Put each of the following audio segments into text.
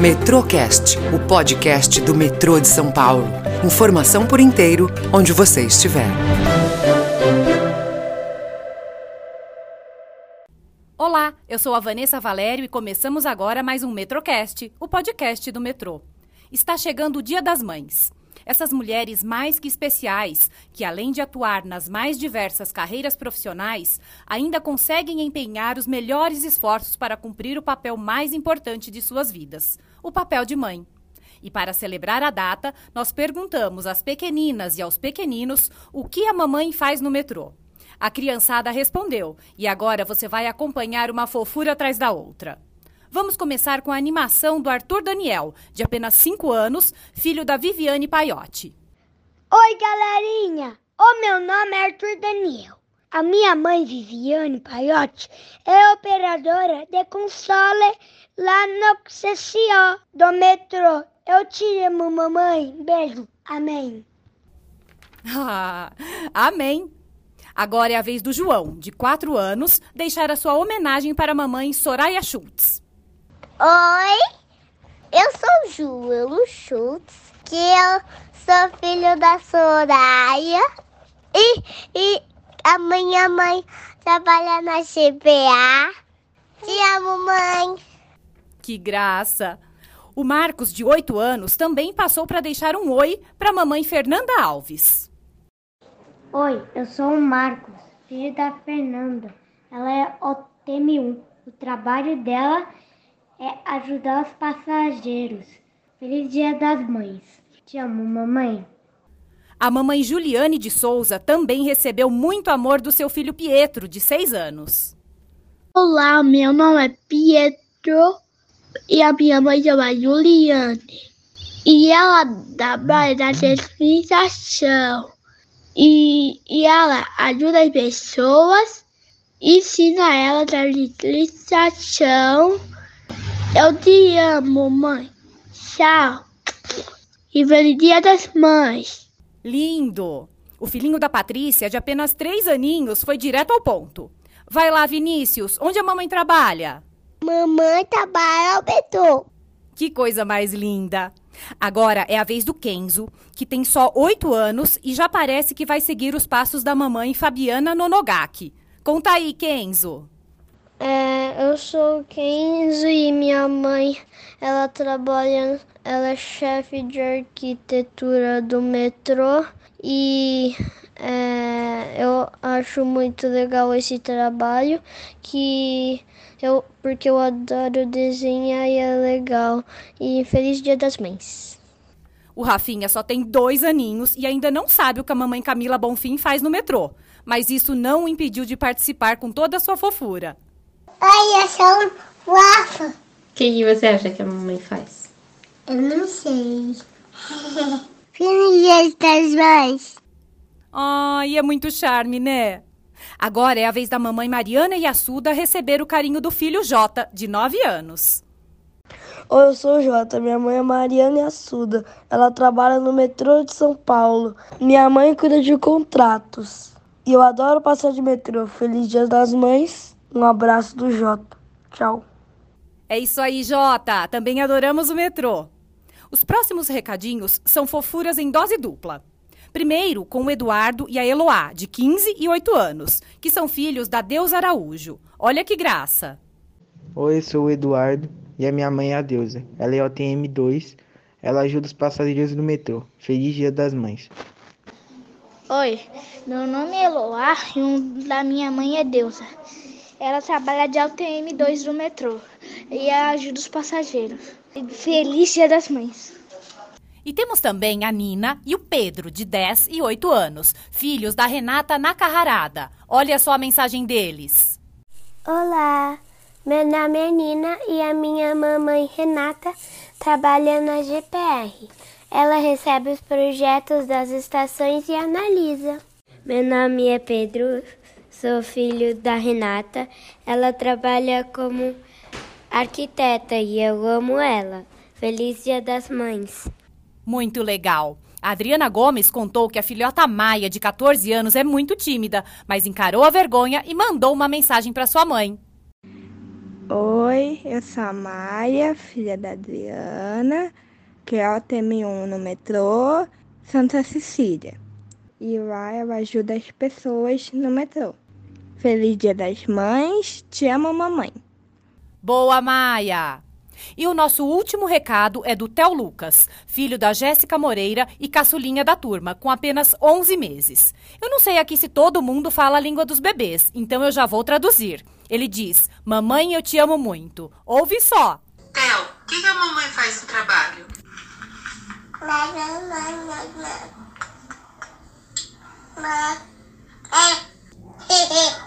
Metrocast, o podcast do metrô de São Paulo. Informação por inteiro, onde você estiver. Olá, eu sou a Vanessa Valério e começamos agora mais um Metrocast, o podcast do metrô. Está chegando o Dia das Mães. Essas mulheres mais que especiais, que além de atuar nas mais diversas carreiras profissionais, ainda conseguem empenhar os melhores esforços para cumprir o papel mais importante de suas vidas: o papel de mãe. E para celebrar a data, nós perguntamos às pequeninas e aos pequeninos o que a mamãe faz no metrô. A criançada respondeu, e agora você vai acompanhar uma fofura atrás da outra. Vamos começar com a animação do Arthur Daniel, de apenas 5 anos, filho da Viviane Paiotti. Oi, galerinha! O meu nome é Arthur Daniel. A minha mãe, Viviane Paiotti, é operadora de console lá no CCO do metrô. Eu te amo, mamãe. Beijo. Amém. Ah, amém. Agora é a vez do João, de 4 anos, deixar a sua homenagem para a mamãe Soraya Schultz. Oi, eu sou Júlio Schultz, que eu sou filho da Soraya e, e a minha mãe trabalha na CBA. Te amo, mãe. Que graça! O Marcos, de 8 anos, também passou para deixar um oi para a mamãe Fernanda Alves. Oi, eu sou o Marcos, filho da Fernanda. Ela é OTM1. O trabalho dela é ajudar os passageiros. Feliz Dia das Mães. Te amo, mamãe. A mamãe Juliane de Souza também recebeu muito amor do seu filho Pietro, de 6 anos. Olá, meu nome é Pietro e a minha mãe chama Juliane. E ela trabalha na administração. E, e ela ajuda as pessoas, ensina elas a administração. Eu te amo, mãe. Tchau. E feliz dia das mães. Lindo! O filhinho da Patrícia, de apenas 3 aninhos, foi direto ao ponto. Vai lá, Vinícius, onde a mamãe trabalha? Mamãe trabalha ao metrô. Que coisa mais linda! Agora é a vez do Kenzo, que tem só 8 anos e já parece que vai seguir os passos da mamãe Fabiana Nonogaki. Conta aí, Kenzo. É, eu sou Kenzo e minha mãe, ela trabalha, ela é chefe de arquitetura do metrô e é, eu acho muito legal esse trabalho que eu porque eu adoro desenhar e é legal e feliz Dia das Mães. O Rafinha só tem dois aninhos e ainda não sabe o que a mamãe Camila Bonfim faz no metrô. Mas isso não o impediu de participar com toda a sua fofura. Oi, eu sou Rafa. O que, que você acha que a mamãe faz? Eu não sei. Feliz Dia das Mães. Ai, é muito charme, né? Agora é a vez da mamãe Mariana Yassuda receber o carinho do filho Jota, de 9 anos. Oi, eu sou o Jota. Minha mãe é Mariana Yassuda. Ela trabalha no metrô de São Paulo. Minha mãe cuida de contratos. E eu adoro passar de metrô. Feliz Dia das Mães. Um abraço do Jota. Tchau. É isso aí, Jota. Também adoramos o metrô. Os próximos recadinhos são fofuras em dose dupla. Primeiro, com o Eduardo e a Eloá, de 15 e 8 anos, que são filhos da Deus Araújo. Olha que graça. Oi, eu sou o Eduardo e a minha mãe é a Deusa. Ela é OTM2. Ela ajuda os passageiros do metrô. Feliz Dia das Mães. Oi, meu nome é Eloá e um da minha mãe é Deusa. Ela trabalha de UTM2 do metrô e ajuda os passageiros. Feliz Dia das Mães. E temos também a Nina e o Pedro, de 10 e 8 anos, filhos da Renata Nakaharada. Olha só a mensagem deles. Olá, meu nome é Nina e a minha mamãe Renata trabalha na GPR. Ela recebe os projetos das estações e analisa. Meu nome é Pedro, sou filho da Renata. Ela trabalha como arquiteta e eu amo ela. Feliz Dia das Mães. Muito legal. A Adriana Gomes contou que a filhota Maia, de 14 anos, é muito tímida, mas encarou a vergonha e mandou uma mensagem para sua mãe. Oi, eu sou a Maia, filha da Adriana, que é o TM1 no metrô Santa Cecília. E lá eu ajudo as pessoas no metrô. Feliz Dia das Mães, te amo, mamãe. Boa, Maia! E o nosso último recado é do Theo Lucas, filho da Jéssica Moreira e caçulinha da turma, com apenas 11 meses. Eu não sei aqui se todo mundo fala a língua dos bebês, então eu já vou traduzir. Ele diz: Mamãe, eu te amo muito. Ouve só. Theo, o que, que a mamãe faz no trabalho?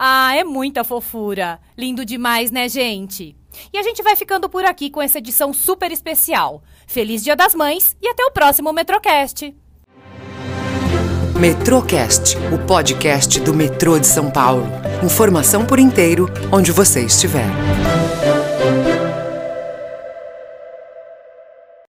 Ah, é muita fofura. Lindo demais, né, gente? E a gente vai ficando por aqui com essa edição super especial. Feliz Dia das Mães e até o próximo Metrocast. Metrocast, o podcast do metrô de São Paulo. Informação por inteiro, onde você estiver.